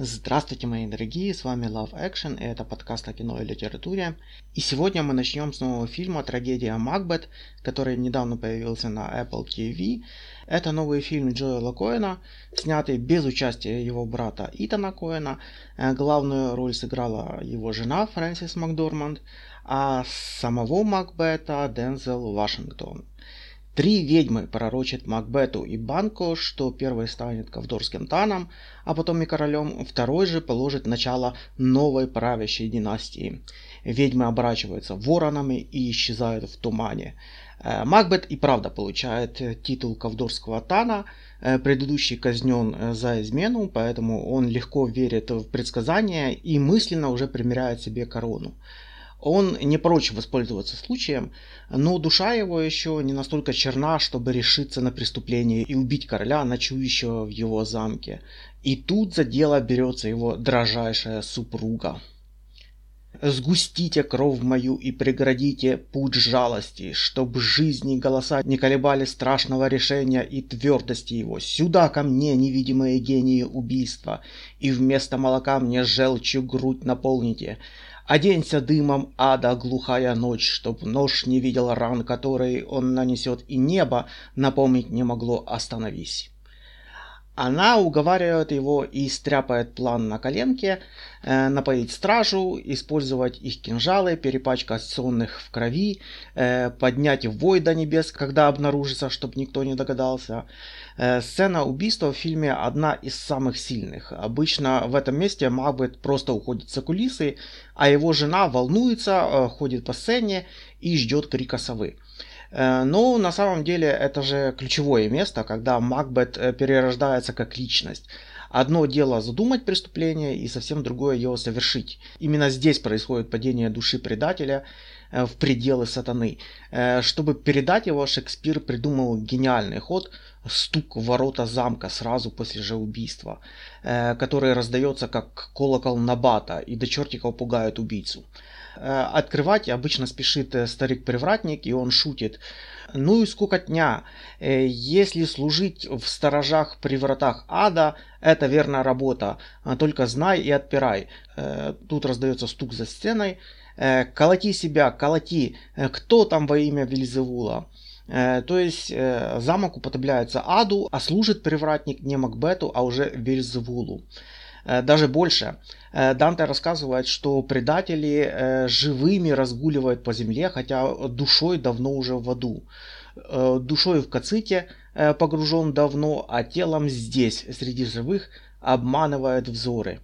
Здравствуйте, мои дорогие, с вами Love Action, и это подкаст о кино и литературе. И сегодня мы начнем с нового фильма «Трагедия Макбет», который недавно появился на Apple TV. Это новый фильм Джоэла Коэна, снятый без участия его брата Итана Коэна. Э, главную роль сыграла его жена Фрэнсис Макдорманд, а самого Макбета Дензел Вашингтон. Три ведьмы пророчат Макбету и Банко, что первый станет ковдорским таном, а потом и королем, второй же положит начало новой правящей династии. Ведьмы оборачиваются воронами и исчезают в тумане. Э, Макбет и правда получает титул ковдорского тана, э, предыдущий казнен э, за измену, поэтому он легко верит в предсказания и мысленно уже примеряет себе корону. Он не прочь воспользоваться случаем, но душа его еще не настолько черна, чтобы решиться на преступление и убить короля, ночующего в его замке. И тут за дело берется его дрожайшая супруга. Сгустите кровь мою и преградите путь жалости, чтоб жизни голоса не колебали страшного решения и твердости его. Сюда ко мне, невидимые гении убийства, и вместо молока мне желчью грудь наполните. Оденься дымом ада глухая ночь, чтоб нож не видел ран, которые он нанесет, и небо напомнить не могло «Остановись». Она уговаривает его и стряпает план на коленке, э, напоить стражу, использовать их кинжалы, перепачкать сонных в крови, э, поднять вой до небес, когда обнаружится, чтобы никто не догадался. Э, сцена убийства в фильме одна из самых сильных. Обычно в этом месте Макбет просто уходит за кулисы, а его жена волнуется, э, ходит по сцене и ждет крика совы. Э, но на самом деле это же ключевое место, когда Макбет э, перерождается как личность. Одно дело задумать преступление и совсем другое его совершить. Именно здесь происходит падение души предателя э, в пределы сатаны. Чтобы передать его, Шекспир придумал гениальный ход стук в ворота замка сразу после же убийства, который раздается как колокол Набата и до чертиков пугает убийцу. Э, открывать обычно спешит э, старик-привратник, и он шутит. Ну и скукотня. Э, если служить в сторожах при вратах ада, это верная работа. Только знай и отпирай. Тут раздается стук за стеной. Колоти себя, колоти. Кто там во имя Вильзевула? То есть замок употребляется аду, а служит привратник не Макбету, а уже Вильзевулу. Даже больше. Э, Данте рассказывает, что предатели э, живыми разгуливают по земле, хотя душой давно уже в аду. Душой в каците погружен давно, а телом здесь, среди живых, обманывает взоры.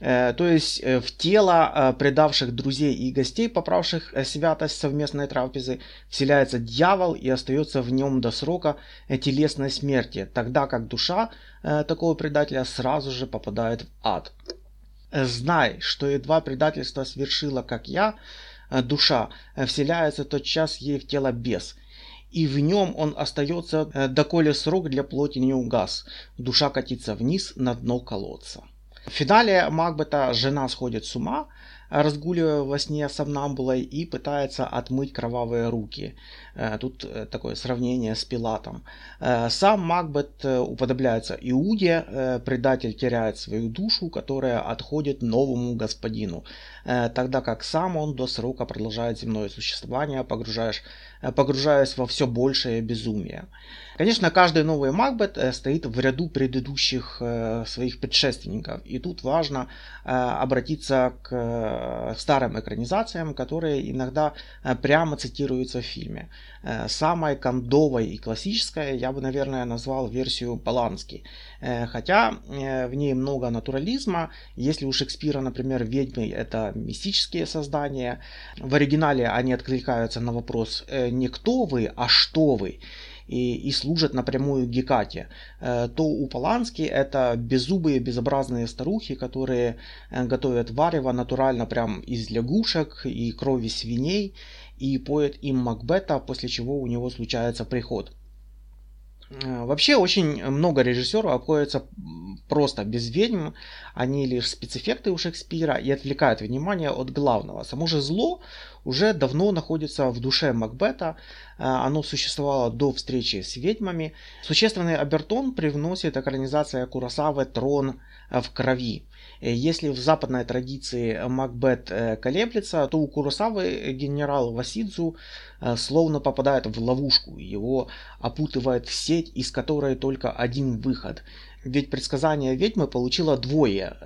Э, то есть э, в тело э, предавших друзей и гостей, поправших святость совместной трапезы, вселяется дьявол и остается в нем до срока телесной смерти, тогда как душа такого предателя сразу же попадает в ад. Знай, что едва предательство свершило, как я, душа, вселяется тот час ей в тело бес, и в нем он остается, доколе срок для плоти не угас, душа катится вниз на дно колодца. В финале Макбета жена сходит с ума, разгуливая во сне сомнамбулой и пытается отмыть кровавые руки. Э, тут э, такое сравнение с Пилатом. Э, сам Макбет уподобляется Иуде, предатель теряет свою душу, которая отходит новому господину, тогда как сам он до срока продолжает земное существование, погружаясь, погружаясь во все большее безумие. Конечно, каждый новый Макбет стоит в ряду предыдущих своих предшественников, и тут важно обратиться к старым экранизациям, которые иногда прямо цитируются в фильме. Э, самой кондовой и классической я бы, наверное, назвал версию Полански. Э, хотя э, в ней много натурализма. Если у Шекспира, например, ведьмы это мистические создания, в оригинале они откликаются на вопрос не кто вы, а что вы и, и служат напрямую Гекате, то у Полански это беззубые, безобразные старухи, которые готовят варево натурально прям из лягушек и крови свиней, и поет им Макбета, после чего у него случается приход. Э, вообще очень много режиссеров обходятся просто без ведьм, они лишь спецэффекты у Шекспира и отвлекают внимание от главного. Само же зло уже давно находится в душе Макбета, э, оно существовало до встречи с ведьмами. Существенный обертон привносит экранизация Курасавы «Трон в крови». Если в западной традиции Макбет колеблется, то у Куросавы генерал Васидзу словно попадает в ловушку. Его опутывает сеть, из которой только один выход. Ведь предсказание ведьмы получило двое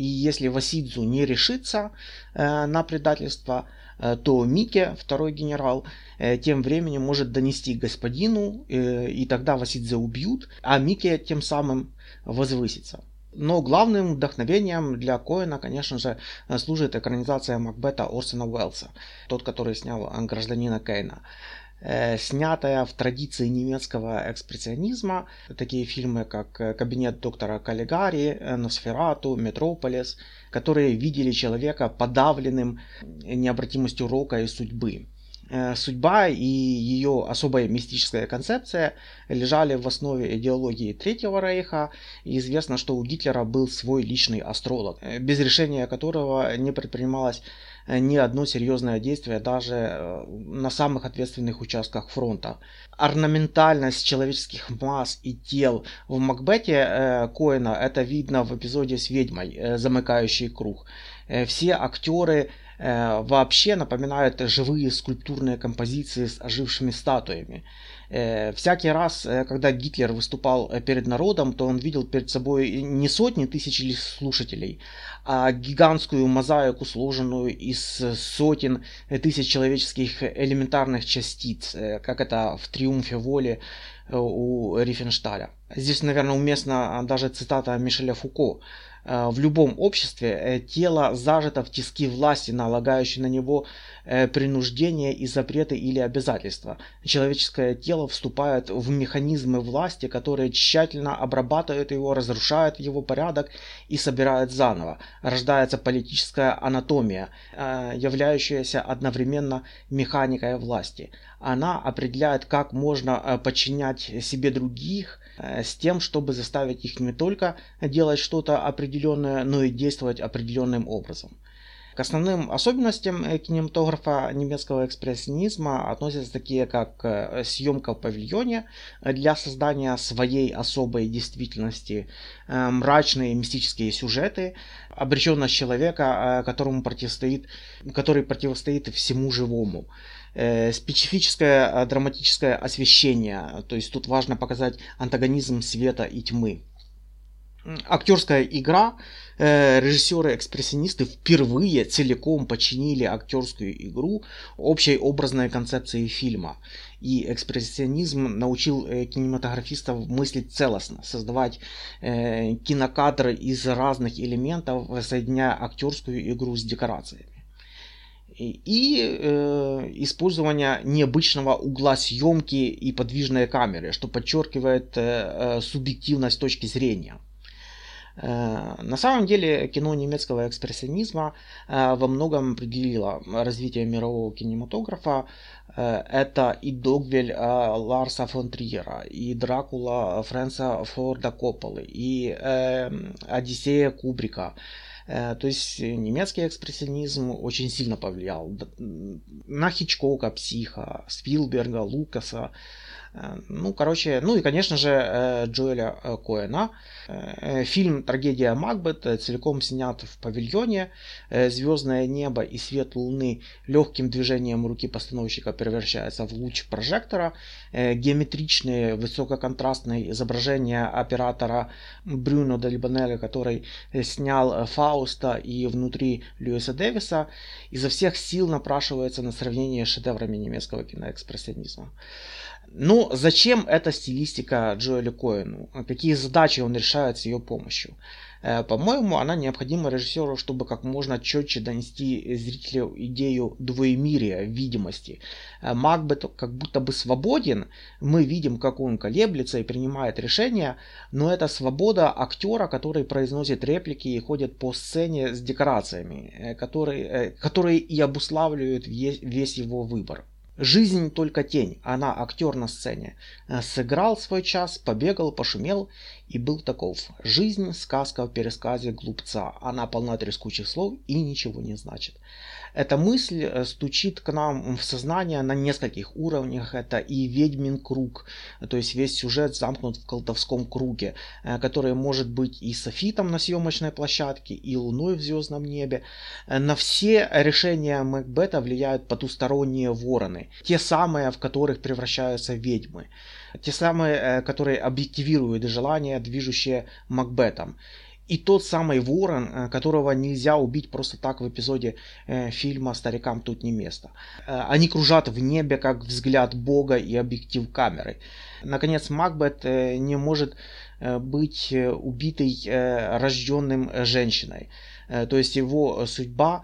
и если Васидзу не решится э, на предательство, э, то Мике, второй генерал, э, тем временем может донести господину, э, и тогда Васидзе убьют, а Мике тем самым возвысится. Но главным вдохновением для Коэна, конечно же, служит экранизация Макбета Орсона Уэллса, тот, который снял «Гражданина Кейна». Э, снятая в традиции немецкого экспрессионизма. Такие фильмы, как «Кабинет доктора Каллигари», «Носферату», «Метрополис», которые видели человека подавленным необратимостью рока и судьбы. Судьба и ее особая мистическая концепция лежали в основе идеологии Третьего Рейха. И известно, что у Гитлера был свой личный астролог, без решения которого не предпринималось Э, ни одно серьезное действие даже э, на самых ответственных участках фронта. Орнаментальность человеческих масс и тел в Макбете э, Коэна это видно в эпизоде с ведьмой, э, замыкающий круг. Э, все актеры э, вообще напоминают живые скульптурные композиции с ожившими статуями. Э, всякий раз, э, когда Гитлер выступал э, перед народом, то он видел перед собой не сотни тысяч слушателей, а гигантскую мозаику, сложенную из сотен тысяч человеческих элементарных частиц, как это в «Триумфе воли» у Рифеншталя. Здесь, наверное, уместна даже цитата Мишеля Фуко. Э, в любом обществе э, тело зажато в тиски власти, налагающей на него э, принуждение и запреты или обязательства. Человеческое тело вступает в механизмы власти, которые тщательно обрабатывают его, разрушают его порядок и собирают заново. Рождается политическая анатомия, являющаяся одновременно механикой власти. Она определяет, как можно подчинять себе других, Э, с тем, чтобы заставить их не только делать что-то определенное, но и действовать определенным образом. Основным особенностям э, кинематографа немецкого экспрессионизма относятся такие, как э, съемка в павильоне для создания своей особой действительности, мрачные мистические сюжеты, обреченность человека, которому противостоит, который противостоит всему живому, Э, специфическое э, драматическое освещение, то есть тут важно показать антагонизм света и тьмы. Актерская игра, э, режиссеры-экспрессионисты впервые целиком починили актерскую игру общей образной концепции фильма. И экспрессионизм научил кинематографистов мыслить целостно, создавать кинокадры из разных элементов, соединяя актерскую игру с декорациями и э, использование необычного угла съемки и подвижной камеры, что подчеркивает э, э, субъективность точки зрения. Э, на самом деле кино немецкого экспрессионизма э, во многом определило развитие мирового кинематографа. Э, это и Догвель Ларса фон Триера, и Дракула Фрэнса Форда Копполы, и Одиссея Кубрика. То есть немецкий экспрессионизм очень сильно повлиял на Хичкока, Психа, Спилберга, Лукаса, ну, короче, ну и, конечно же, э, Джоэля э, Коэна. Фильм «Трагедия Макбет» целиком снят в павильоне. Звездное небо и свет луны легким движением руки постановщика превращается в луч прожектора. Геометричные, высококонтрастные изображения оператора Брюно Дальбанеля, который снял Фауста и внутри Льюиса Дэвиса, изо всех сил напрашивается на сравнение с шедеврами немецкого киноэкспрессионизма. Ну, зачем эта стилистика Джоэля Коэну? Какие задачи он решает с ее помощью? Э, по-моему, она необходима режиссеру, чтобы как можно четче донести зрителю идею двоемирия, видимости. Э, Макбет как будто бы свободен, мы видим, как он колеблется и принимает решения, но это свобода актера, который произносит реплики и ходит по сцене с декорациями, э, которые, которые и обуславливают весь его выбор. Жизнь только тень, она актер на сцене. Э, сыграл свой час, побегал, пошумел и был таков. Жизнь – сказка в пересказе глупца. Она полна трескучих слов и ничего не значит. Эта мысль э, стучит к нам в сознание на нескольких уровнях. Это и ведьмин круг, то есть весь сюжет замкнут в колдовском круге, э, который может быть и софитом на съемочной площадке, и луной в звездном небе. Э, на все решения Макбета влияют потусторонние вороны, те самые, в которых превращаются ведьмы. Те самые, которые объективируют желания, движущие Макбетом и тот самый ворон, э, которого нельзя убить просто так в эпизоде э, фильма «Старикам тут не место». Э, они кружат в небе, как взгляд Бога и объектив камеры. Наконец, Макбет не может быть убитой рожденным женщиной. То есть его судьба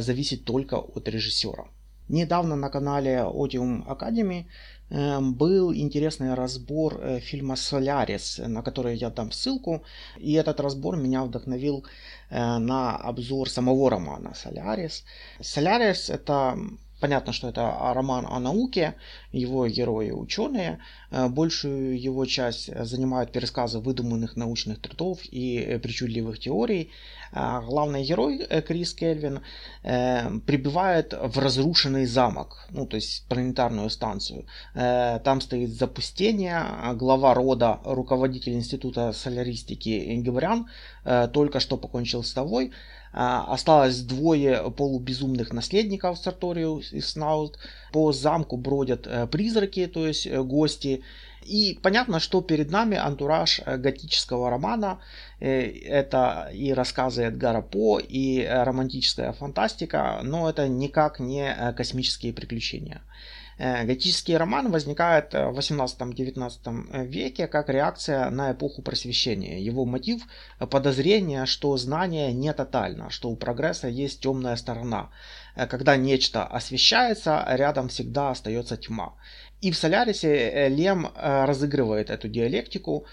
зависит только от режиссера. Недавно на канале Odium Academy был интересный разбор э, фильма «Солярис», на который я дам ссылку. И этот разбор меня вдохновил э, на обзор самого романа «Солярис». «Солярис» — это Понятно, что это роман о науке, его герои ученые. Э, большую его часть занимают пересказы выдуманных научных трудов и причудливых теорий. А главный герой э, Крис Кельвин э, прибывает в разрушенный замок, ну то есть планетарную станцию. Там стоит запустение. Глава рода, руководитель института соляристики Геврян, только что покончил с тобой. Осталось двое полубезумных наследников Сарториус и Снаут. По замку бродят э, призраки, то есть э, гости. И понятно, что перед нами антураж э, готического романа. Это и рассказы Эдгара По, и романтическая фантастика, но это никак не космические приключения. Э, готический роман возникает в 18-19 веке как реакция на эпоху просвещения. Его мотив – подозрение, что знание не тотально, что у прогресса есть темная сторона. Э, когда нечто освещается, рядом всегда остается тьма. И в Солярисе э, Лем разыгрывает эту диалектику.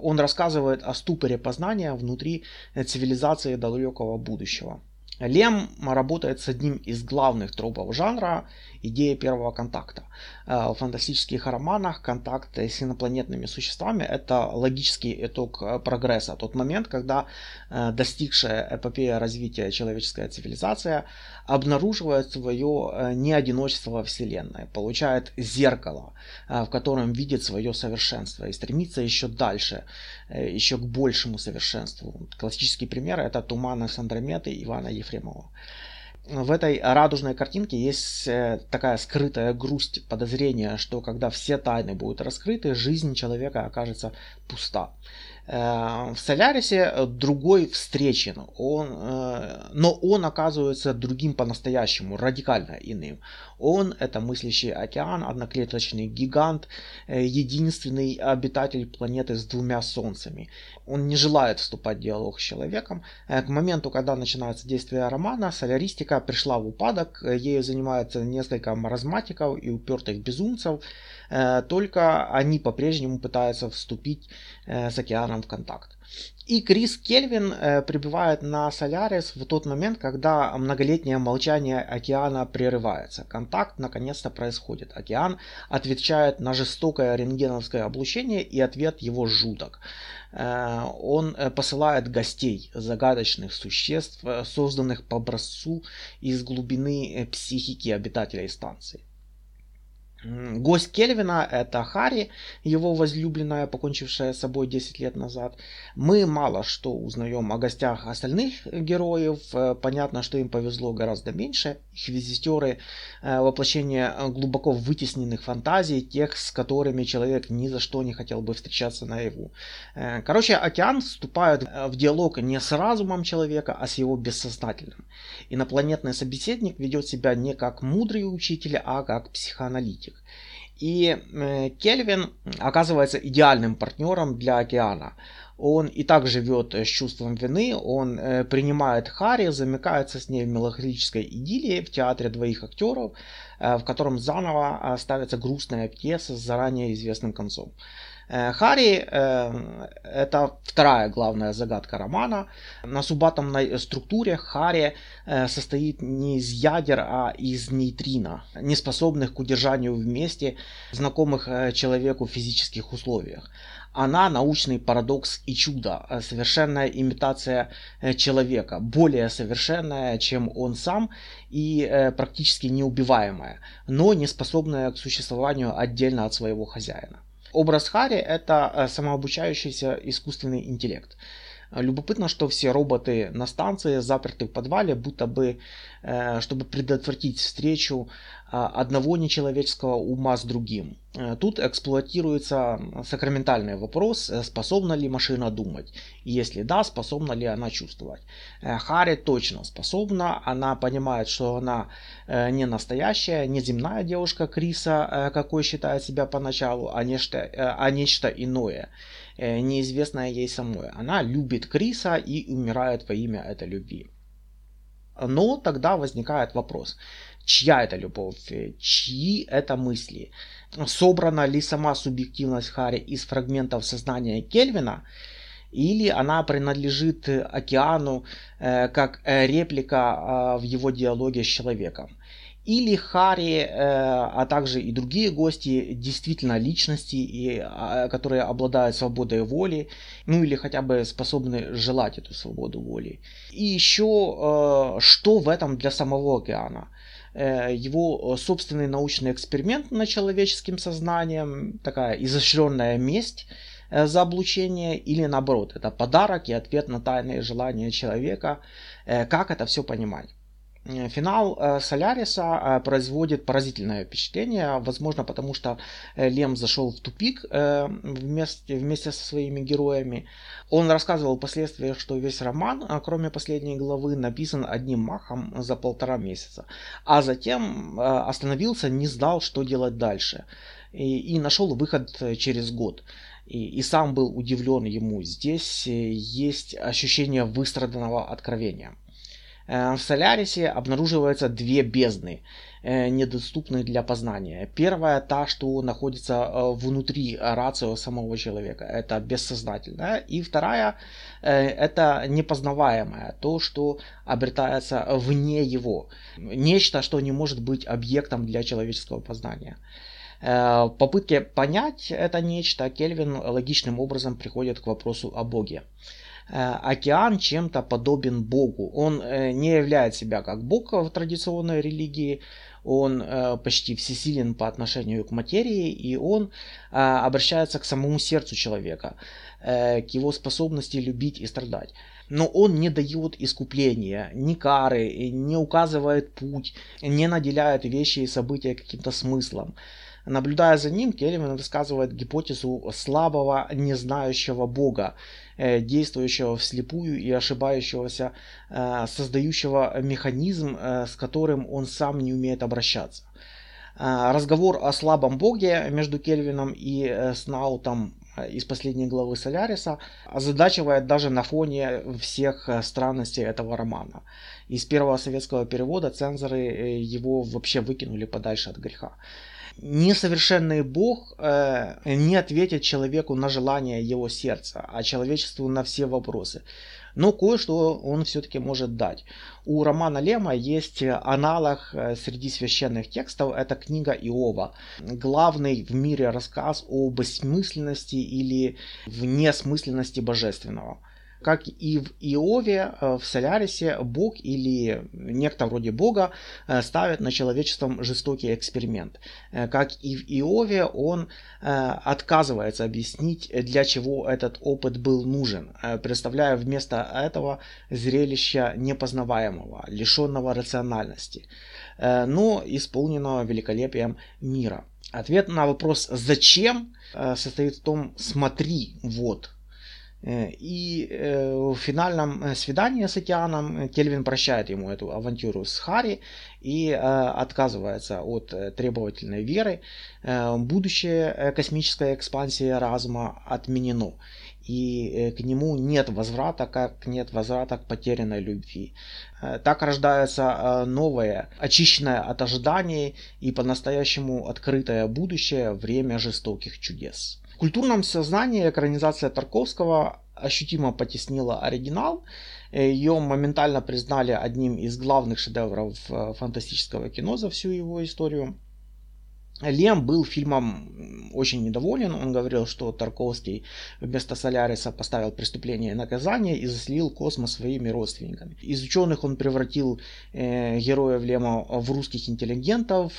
Он рассказывает о ступоре познания внутри цивилизации далекого будущего. Лем работает с одним из главных тропов жанра идея первого контакта. Э, в фантастических романах контакт с инопланетными существами – это логический итог э, прогресса. Тот момент, когда э, достигшая эпопея развития человеческая цивилизация обнаруживает свое неодиночество во Вселенной, получает зеркало, в котором видит свое совершенство и стремится еще дальше, еще к большему совершенству. Классический пример – это «Туман с Андрометы» Ивана Ефремова в этой радужной картинке есть э, такая скрытая грусть, подозрение, что когда все тайны будут раскрыты, жизнь человека окажется пуста. Э, в Солярисе другой встречен, он, э, но он оказывается другим по-настоящему, радикально иным. Он это мыслящий океан, одноклеточный гигант, единственный обитатель планеты с двумя солнцами. Он не желает вступать в диалог с человеком. К моменту, когда начинается действие романа, соляристика пришла в упадок, ею занимаются несколько маразматиков и упертых безумцев, Э, только они по-прежнему пытаются вступить э, с океаном в контакт. И Крис Кельвин э, прибывает на Солярис в тот момент, когда многолетнее молчание океана прерывается. Контакт наконец-то происходит. Океан отвечает на жестокое рентгеновское облучение, и ответ его жуток. Он посылает гостей, загадочных существ, созданных по образцу из глубины психики обитателей станции. Гость Кельвина – это Хари, его возлюбленная, покончившая с собой 10 лет назад. Мы мало что узнаем о гостях остальных героев. Э, понятно, что им повезло гораздо меньше. Их визитеры э, – воплощение глубоко вытесненных фантазий, тех, с которыми человек ни за что не хотел бы встречаться наяву. Э, короче, океан вступает в диалог не с разумом человека, а с его бессознательным. Инопланетный собеседник ведет себя не как мудрый учитель, а как психоаналитик. И э, Кельвин оказывается идеальным партнером для океана. Он и так живет с чувством вины, он э, принимает Харри, замыкается с ней в меланхолической идиллии в театре двоих актеров, э, в котором заново ставится грустная пьеса с заранее известным концом. Хари – это вторая главная загадка романа. На субатомной структуре Хари состоит не из ядер, а из нейтрино, не способных к удержанию вместе знакомых человеку физических условиях она научный парадокс и чудо, э, совершенная имитация э, человека, более совершенная, чем он сам и э, практически неубиваемая, но не способная к существованию отдельно от своего хозяина. Образ Хари – это самообучающийся искусственный интеллект. Любопытно, что все роботы на станции заперты в подвале, будто бы, чтобы предотвратить встречу а, одного нечеловеческого ума с другим. Э, тут эксплуатируется сакраментальный вопрос, э, способна ли машина думать. И если да, способна ли она чувствовать. Э, Хари точно способна, она понимает, что она не настоящая, не земная девушка Криса, какой считает себя поначалу, а нечто, а нечто иное, неизвестное ей самой. Она любит Криса и умирает во имя этой любви. Но тогда возникает вопрос, чья это любовь, чьи это мысли. Собрана ли сама субъективность Хари из фрагментов сознания Кельвина, или она принадлежит океану э, как э, реплика э, в его диалоге с человеком. Или Хари, э, а также и другие гости, действительно личности, а, которые обладают свободой воли, ну или хотя бы способны желать эту свободу воли. И еще, э, что в этом для самого океана? Э, его собственный научный эксперимент над человеческим сознанием, такая изощренная месть за облучение или наоборот, это подарок и ответ на тайные желания человека, как это все понимать. Э, финал э, Соляриса э, производит поразительное впечатление, возможно, потому что Лем зашел в тупик вместе, вместе со своими героями. Он рассказывал впоследствии, что весь роман, кроме последней главы, написан одним махом за полтора месяца. А затем остановился, не знал, что делать дальше. И, и нашел выход через год. И, и сам был удивлен ему. Здесь есть ощущение выстраданного откровения. Э, в Солярисе обнаруживаются две бездны, э, недоступные для познания. Первая та, что находится э, внутри рацио самого человека, это бессознательное. И вторая это непознаваемое, то, что обретается вне его. Нечто, что не может быть объектом для человеческого познания. В попытке понять это нечто Кельвин логичным образом приходит к вопросу о Боге. Э, океан чем-то подобен Богу. Он э, не являет себя как Бог в традиционной религии, он э, почти всесилен по отношению к материи, и он обращается к самому сердцу человека, к его способности любить и страдать. Но он не дает искупления, ни кары, не указывает путь, не наделяет вещи и события каким-то смыслом. Наблюдая за ним, Кельвин высказывает гипотезу слабого, не знающего Бога, э, действующего вслепую и ошибающегося, э, создающего механизм, э, с которым он сам не умеет обращаться. Разговор о слабом боге между Кельвином и Снаутом из последней главы Соляриса озадачивает даже на фоне всех странностей этого романа. Из первого советского перевода цензоры его вообще выкинули подальше от греха несовершенный Бог э, не ответит человеку на желание его сердца, а человечеству на все вопросы. Но кое-что он все-таки может дать. У романа Лема есть аналог э, среди священных текстов, это книга Иова. Главный в мире рассказ о бессмысленности или внесмысленности божественного как и в Иове, э, в Солярисе, Бог или некто вроде Бога э, ставит на человечеством жестокий эксперимент. Э, как и в Иове, он отказывается объяснить, для чего этот опыт был нужен, представляя вместо этого зрелища непознаваемого, лишенного рациональности, но исполненного великолепием мира. Ответ на вопрос «зачем?» состоит в том «смотри, вот». Э, и э, в финальном э, свидании с Океаном Кельвин прощает ему эту авантюру с Харри и отказывается от требовательной веры. Будущее космическая экспансия разума отменено. И к нему нет возврата, как нет возврата к потерянной любви. Так рождается новое, очищенное от ожиданий и по-настоящему открытое будущее время жестоких чудес. Культурном сознании экранизация Тарковского ощутимо потеснила оригинал. Ее моментально признали одним из главных шедевров э, фантастического кино за всю его историю. Лем был фильмом очень недоволен. Он говорил, что Тарковский вместо Соляриса поставил преступление и наказание и заслил космос своими родственниками. Из ученых он превратил э, героев Лема в русских интеллигентов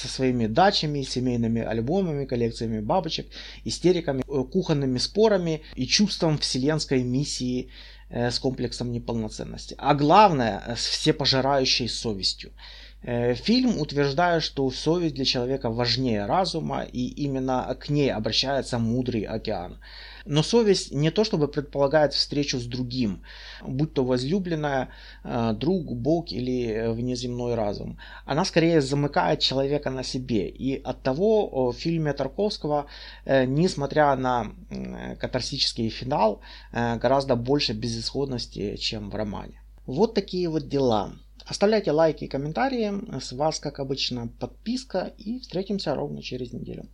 со своими дачами, семейными альбомами, коллекциями бабочек, истериками, э, кухонными спорами и чувством вселенской миссии э, с комплексом неполноценности. А главное, с всепожирающей совестью. Э, фильм утверждает, что совесть для человека важнее разума, и именно к ней обращается мудрый океан. Но совесть не то чтобы предполагает встречу с другим, будь то возлюбленная, э, друг, бог или внеземной разум. Она скорее замыкает человека на себе. И от того в фильме Тарковского, э, несмотря на катарсический финал, гораздо больше безысходности, чем в романе. Вот такие вот дела. Оставляйте лайки и комментарии. С вас, как обычно, подписка. И встретимся ровно через неделю.